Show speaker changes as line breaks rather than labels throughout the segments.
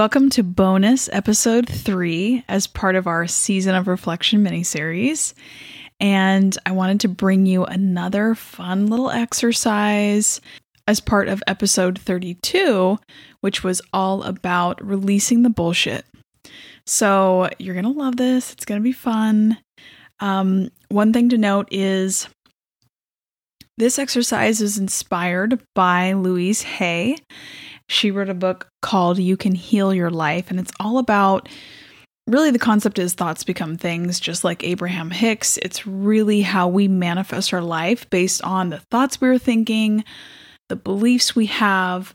Welcome to bonus episode three as part of our season of reflection miniseries. And I wanted to bring you another fun little exercise as part of episode 32, which was all about releasing the bullshit. So you're going to love this. It's going to be fun. Um, one thing to note is this exercise is inspired by Louise Hay. She wrote a book called You Can Heal Your Life, and it's all about really the concept is thoughts become things, just like Abraham Hicks. It's really how we manifest our life based on the thoughts we are thinking, the beliefs we have.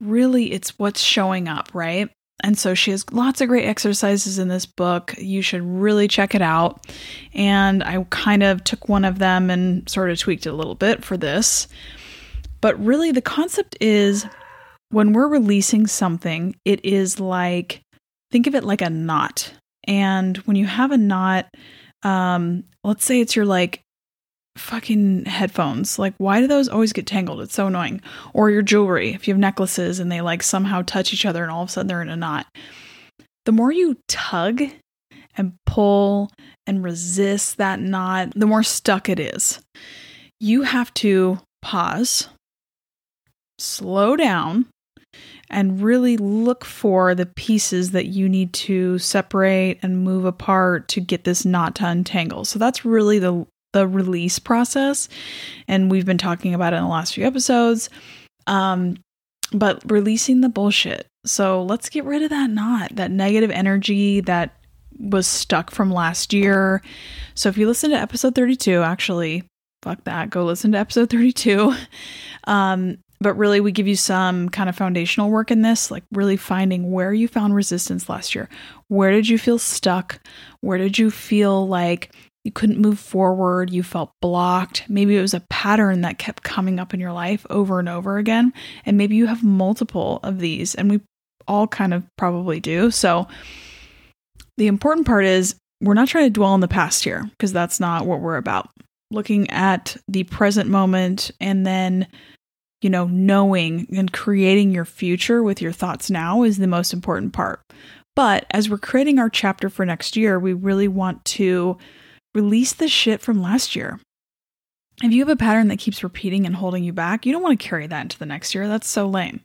Really, it's what's showing up, right? And so she has lots of great exercises in this book. You should really check it out. And I kind of took one of them and sort of tweaked it a little bit for this. But really, the concept is when we're releasing something, it is like think of it like a knot. And when you have a knot, um, let's say it's your like fucking headphones. Like, why do those always get tangled? It's so annoying. Or your jewelry, if you have necklaces and they like somehow touch each other and all of a sudden they're in a knot. The more you tug and pull and resist that knot, the more stuck it is. You have to pause, slow down, and really look for the pieces that you need to separate and move apart to get this knot to untangle. So that's really the the release process and we've been talking about it in the last few episodes. Um but releasing the bullshit. So let's get rid of that knot, that negative energy that was stuck from last year. So if you listen to episode 32, actually, fuck that, go listen to episode 32. Um, but really, we give you some kind of foundational work in this, like really finding where you found resistance last year. Where did you feel stuck? Where did you feel like you couldn't move forward? You felt blocked. Maybe it was a pattern that kept coming up in your life over and over again. And maybe you have multiple of these, and we all kind of probably do. So, the important part is we're not trying to dwell on the past here because that's not what we're about. Looking at the present moment and then you know, knowing and creating your future with your thoughts now is the most important part. But as we're creating our chapter for next year, we really want to release the shit from last year. If you have a pattern that keeps repeating and holding you back, you don't want to carry that into the next year. That's so lame.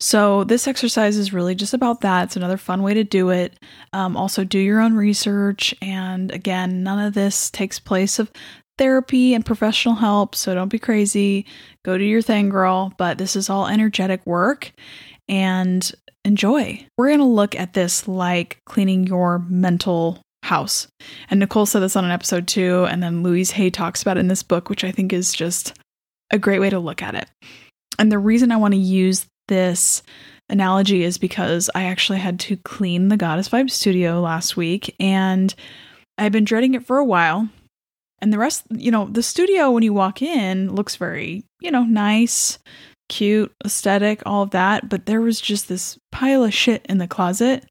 So, this exercise is really just about that. It's another fun way to do it. Um, also, do your own research. And again, none of this takes place of therapy and professional help, so don't be crazy. Go do your thing, girl. But this is all energetic work and enjoy. We're going to look at this like cleaning your mental house. And Nicole said this on an episode too. And then Louise Hay talks about it in this book, which I think is just a great way to look at it. And the reason I want to use this analogy is because I actually had to clean the Goddess Vibe studio last week and I've been dreading it for a while and the rest, you know, the studio when you walk in looks very, you know, nice, cute, aesthetic, all of that. But there was just this pile of shit in the closet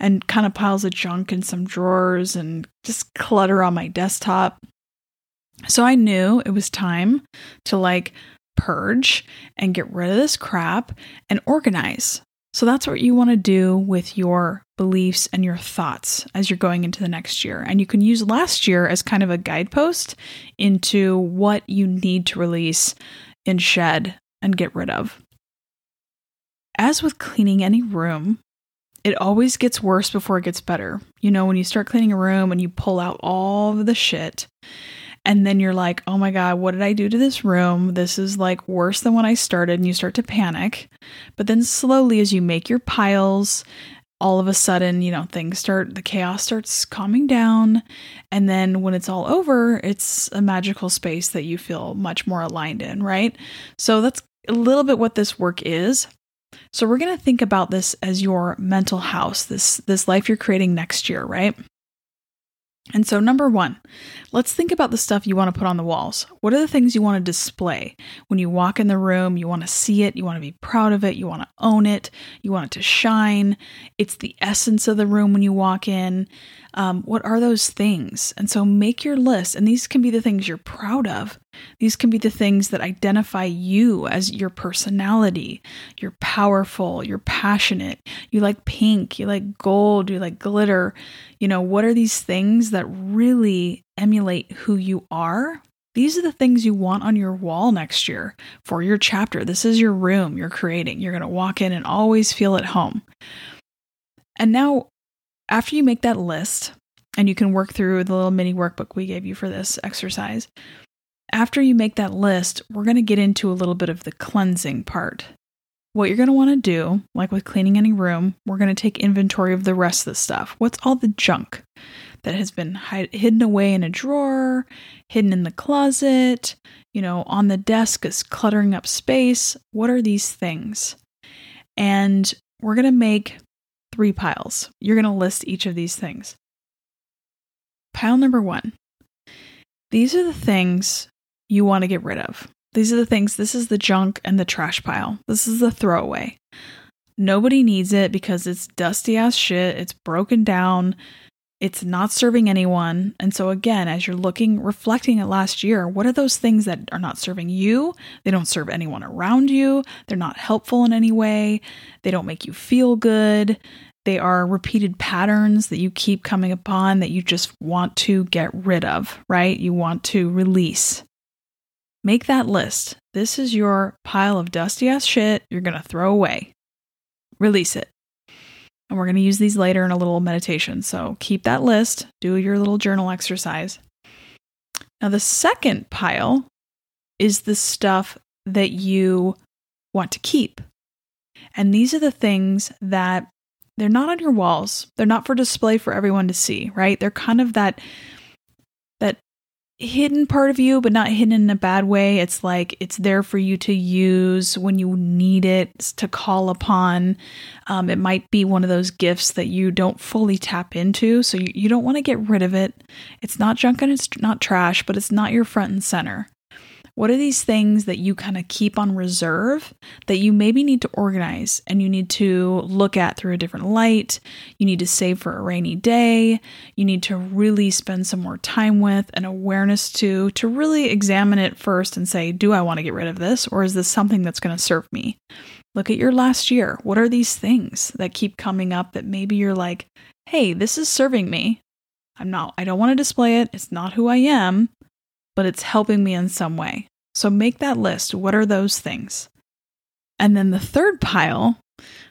and kind of piles of junk in some drawers and just clutter on my desktop. So I knew it was time to like purge and get rid of this crap and organize. So that's what you want to do with your beliefs and your thoughts as you're going into the next year. And you can use last year as kind of a guidepost into what you need to release and shed and get rid of. As with cleaning any room, it always gets worse before it gets better. You know, when you start cleaning a room and you pull out all the shit and then you're like, oh my God, what did I do to this room? This is like worse than when I started. And you start to panic. But then slowly, as you make your piles, all of a sudden, you know, things start, the chaos starts calming down. And then when it's all over, it's a magical space that you feel much more aligned in, right? So that's a little bit what this work is. So we're going to think about this as your mental house, this this life you're creating next year, right? And so, number one, let's think about the stuff you want to put on the walls. What are the things you want to display? When you walk in the room, you want to see it, you want to be proud of it, you want to own it, you want it to shine. It's the essence of the room when you walk in. Um, what are those things? And so make your list. And these can be the things you're proud of. These can be the things that identify you as your personality. You're powerful, you're passionate, you like pink, you like gold, you like glitter. You know, what are these things that really emulate who you are? These are the things you want on your wall next year for your chapter. This is your room you're creating. You're going to walk in and always feel at home. And now, after you make that list, and you can work through the little mini workbook we gave you for this exercise, after you make that list, we're going to get into a little bit of the cleansing part. What you're going to want to do, like with cleaning any room, we're going to take inventory of the rest of the stuff. What's all the junk that has been hid- hidden away in a drawer, hidden in the closet, you know, on the desk is cluttering up space? What are these things? And we're going to make three piles. You're going to list each of these things. Pile number one these are the things you want to get rid of. These are the things, this is the junk and the trash pile. This is the throwaway. Nobody needs it because it's dusty ass shit. It's broken down. It's not serving anyone. And so, again, as you're looking, reflecting at last year, what are those things that are not serving you? They don't serve anyone around you. They're not helpful in any way. They don't make you feel good. They are repeated patterns that you keep coming upon that you just want to get rid of, right? You want to release. Make that list. This is your pile of dusty ass shit you're going to throw away. Release it. And we're going to use these later in a little meditation. So keep that list, do your little journal exercise. Now, the second pile is the stuff that you want to keep. And these are the things that they're not on your walls. They're not for display for everyone to see, right? They're kind of that hidden part of you, but not hidden in a bad way. It's like it's there for you to use when you need it to call upon. Um, it might be one of those gifts that you don't fully tap into, so you, you don't want to get rid of it. It's not junk and it's not trash, but it's not your front and center. What are these things that you kind of keep on reserve that you maybe need to organize and you need to look at through a different light? You need to save for a rainy day. You need to really spend some more time with and awareness to, to really examine it first and say, do I want to get rid of this or is this something that's going to serve me? Look at your last year. What are these things that keep coming up that maybe you're like, hey, this is serving me? I'm not, I don't want to display it. It's not who I am but it's helping me in some way. So make that list. What are those things? And then the third pile,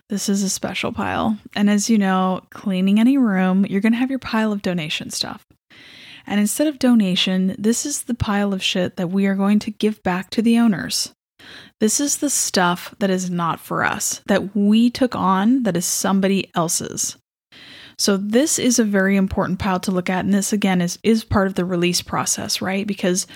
this is a special pile. And as you know, cleaning any room, you're going to have your pile of donation stuff. And instead of donation, this is the pile of shit that we are going to give back to the owners. This is the stuff that is not for us, that we took on, that is somebody else's. So this is a very important pile to look at and this again is is part of the release process, right? Because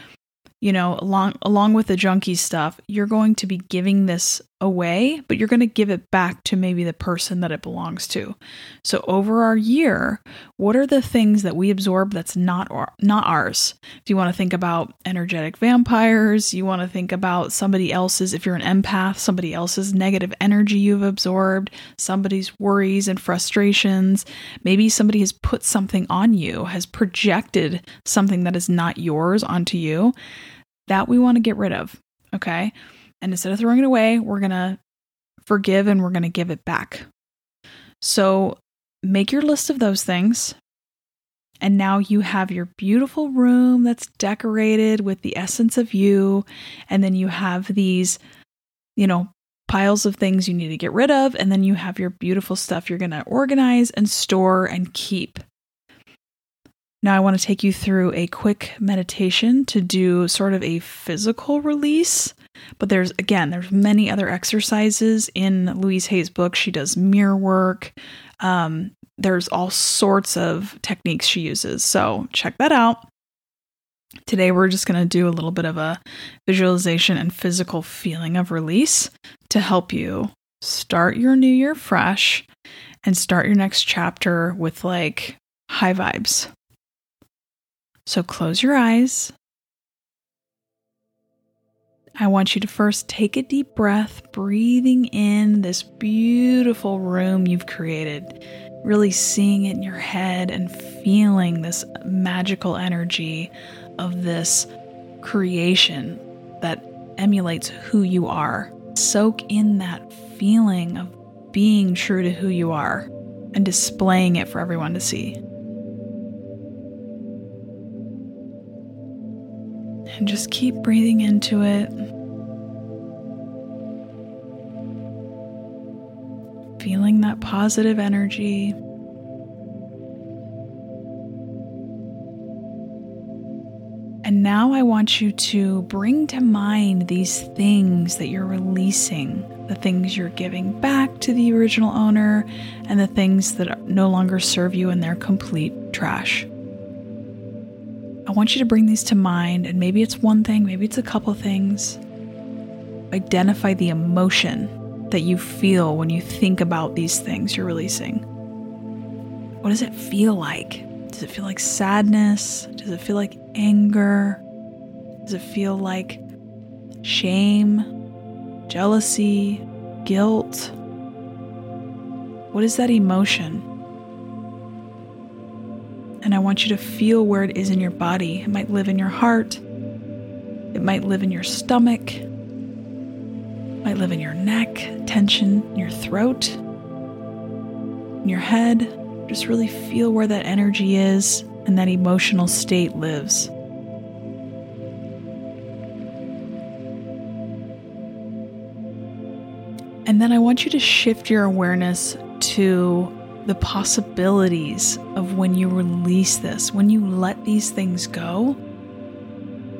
you know, along along with the junkie stuff, you're going to be giving this away, but you're going to give it back to maybe the person that it belongs to. So over our year, what are the things that we absorb that's not our, not ours? If you want to think about energetic vampires, you want to think about somebody else's if you're an empath, somebody else's negative energy you've absorbed, somebody's worries and frustrations, maybe somebody has put something on you, has projected something that is not yours onto you. That we want to get rid of, okay? And instead of throwing it away, we're going to forgive and we're going to give it back. So make your list of those things. And now you have your beautiful room that's decorated with the essence of you. And then you have these, you know, piles of things you need to get rid of. And then you have your beautiful stuff you're going to organize and store and keep. Now, I want to take you through a quick meditation to do sort of a physical release. But there's, again, there's many other exercises in Louise Hay's book. She does mirror work. Um, there's all sorts of techniques she uses. So check that out. Today, we're just going to do a little bit of a visualization and physical feeling of release to help you start your new year fresh and start your next chapter with like high vibes. So close your eyes. I want you to first take a deep breath, breathing in this beautiful room you've created. really seeing it in your head and feeling this magical energy of this creation that emulates who you are. Soak in that feeling of being true to who you are and displaying it for everyone to see. And just keep breathing into it. Feeling that positive energy. And now I want you to bring to mind these things that you're releasing, the things you're giving back to the original owner, and the things that no longer serve you and they're complete trash. I want you to bring these to mind, and maybe it's one thing, maybe it's a couple things. Identify the emotion that you feel when you think about these things you're releasing. What does it feel like? Does it feel like sadness? Does it feel like anger? Does it feel like shame, jealousy, guilt? What is that emotion? And I want you to feel where it is in your body. It might live in your heart, it might live in your stomach, it might live in your neck, tension your throat, in your head. Just really feel where that energy is and that emotional state lives. And then I want you to shift your awareness to the possibilities of when you release this, when you let these things go.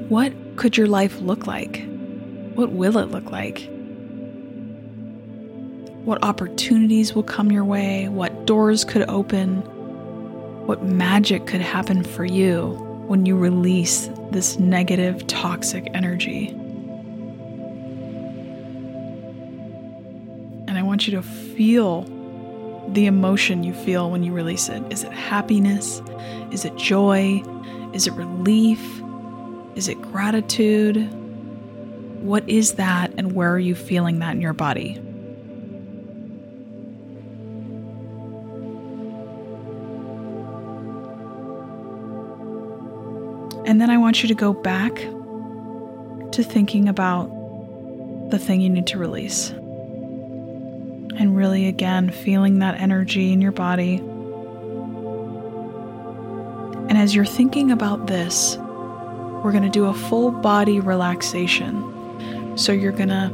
What could your life look like? What will it look like? what opportunities will come your way, what doors could open, what magic could happen for you when you release this negative, toxic energy. And I want you to feel the emotion you feel when you release it. Is it happiness? Is it joy? Is it relief? Is it gratitude? What is that, and where are you feeling that in your body? And then I want you to go back to thinking about the thing you need to release. And really, again, feeling that energy in your body. And as you're thinking about this, we're going to do a full body relaxation. So you're going to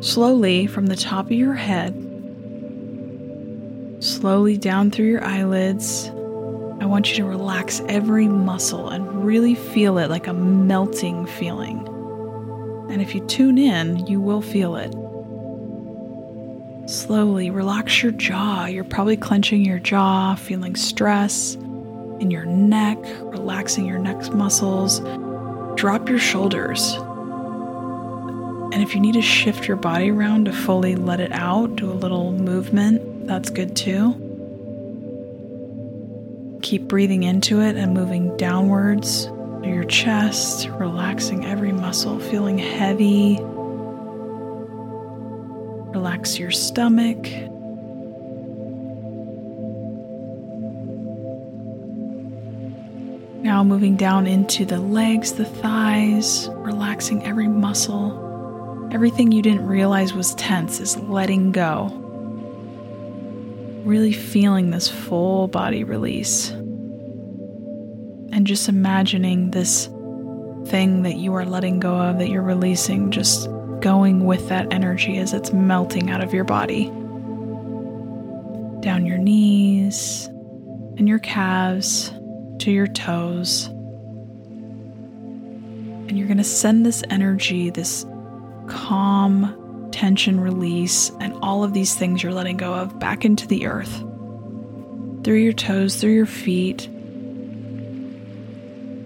slowly, from the top of your head, slowly down through your eyelids, I want you to relax every muscle and really feel it like a melting feeling. And if you tune in, you will feel it. Slowly relax your jaw. You're probably clenching your jaw, feeling stress in your neck, relaxing your neck muscles. Drop your shoulders. And if you need to shift your body around to fully let it out, do a little movement, that's good too. Keep breathing into it and moving downwards your chest, relaxing every muscle, feeling heavy. Relax your stomach. Now moving down into the legs, the thighs, relaxing every muscle. Everything you didn't realize was tense is letting go really feeling this full body release. And just imagining this thing that you are letting go of, that you're releasing, just going with that energy as it's melting out of your body. Down your knees and your calves to your toes. And you're going to send this energy, this calm, tension release, and all of these things you're letting go of back into the earth. Through your toes, through your feet.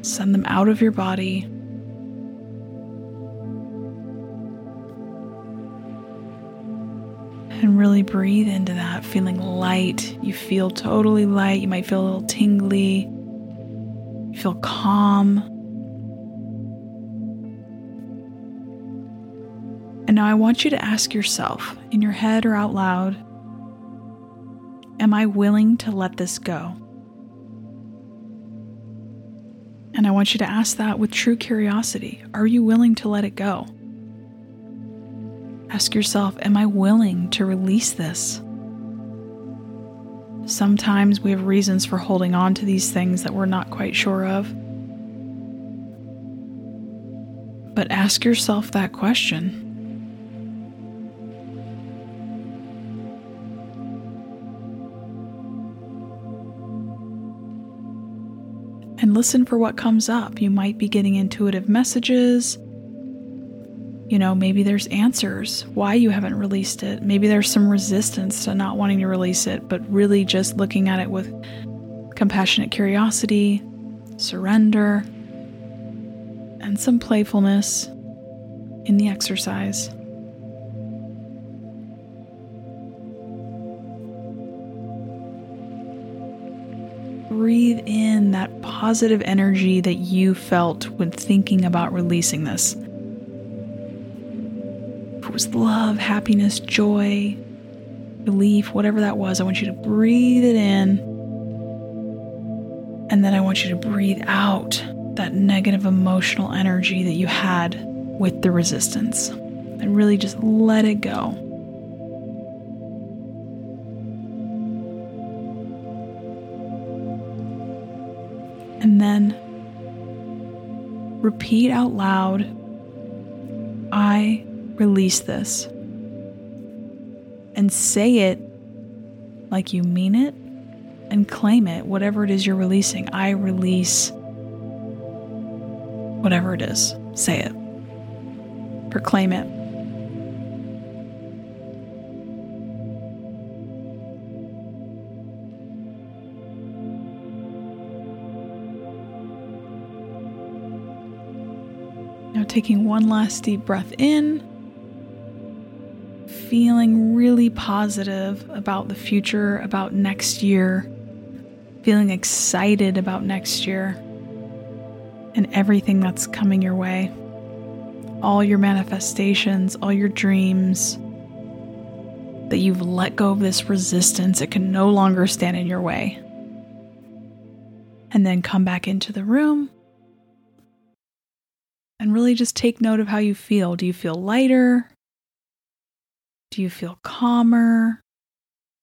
Send them out of your body. Really breathe into that, feeling light. You feel totally light. You might feel a little tingly. You feel calm. And now I want you to ask yourself in your head or out loud Am I willing to let this go? And I want you to ask that with true curiosity. Are you willing to let it go? Ask yourself, Am I willing to release this? Sometimes we have reasons for holding on to these things that we're not quite sure of. But ask yourself that question. And listen for what comes up. You might be getting intuitive messages. You know, maybe there's answers why you haven't released it. Maybe there's some resistance to not wanting to release it, but really just looking at it with compassionate curiosity, surrender, and some playfulness in the exercise. Breathe in that positive energy that you felt when thinking about releasing this. Was love, happiness, joy, relief, whatever that was, I want you to breathe it in. And then I want you to breathe out that negative emotional energy that you had with the resistance and really just let it go. And then repeat out loud I release this. And say it like you mean it and claim it, whatever it is you're releasing. I release whatever it is, say it, proclaim it. Now, taking one last deep breath in, feeling really positive about the future, about next year, feeling excited about next year and everything that's coming your way. All your manifestations, all your dreams, that you've let go of this resistance. It can no longer stand in your way. And then come back into the room and really just take note of how you feel. Do you feel lighter? Do you feel calmer?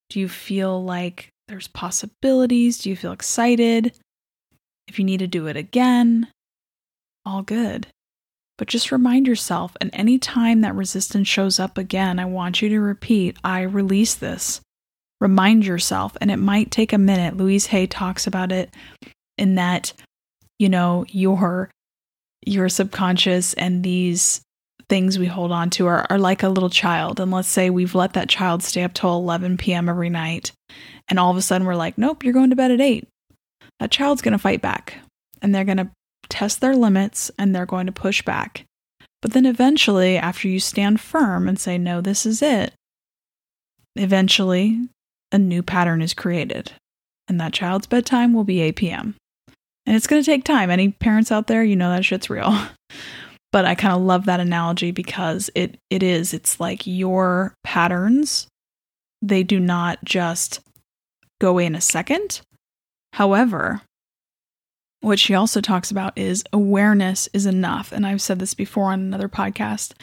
Do you feel like there's possibilities? Do you feel excited? If you need to do it again, all good. But just remind yourself, and any time that resistance shows up again, I want you to repeat, I release this. Remind yourself, and it might take a minute. Louise Hay talks about it in that, you know, your your subconscious and these things we hold on to are, are like a little child. And let's say we've let that child stay up till 11 p.m. every night. And all of a sudden we're like, nope, you're going to bed at 8. That child's going to fight back and they're going to test their limits and they're going to push back. But then eventually, after you stand firm and say, no, this is it, eventually a new pattern is created. And that child's bedtime will be 8 p.m. And it's going to take time. Any parents out there, you know that shit's real. but I kind of love that analogy because it it is it's like your patterns they do not just go away in a second. However, what she also talks about is awareness is enough. And I've said this before on another podcast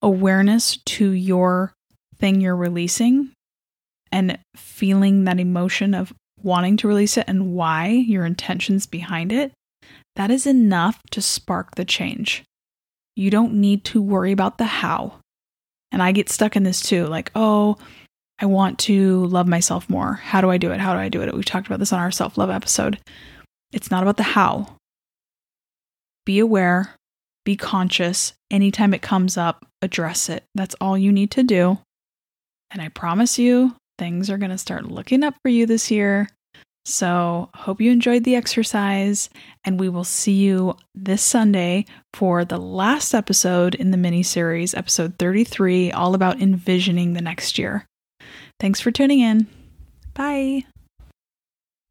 awareness to your thing you're releasing and feeling that emotion of wanting to release it and why, your intentions behind it, that is enough to spark the change. You don't need to worry about the how. And I get stuck in this too like, oh, I want to love myself more. How do I do it? How do I do it? We talked about this on our self love episode. It's not about the how. Be aware, be conscious. Anytime it comes up, address it. That's all you need to do. And I promise you, things are going to start looking up for you this year. So, hope you enjoyed the exercise, and we will see you this Sunday for the last episode in the mini series, episode 33, all about envisioning the next year. Thanks for tuning in. Bye.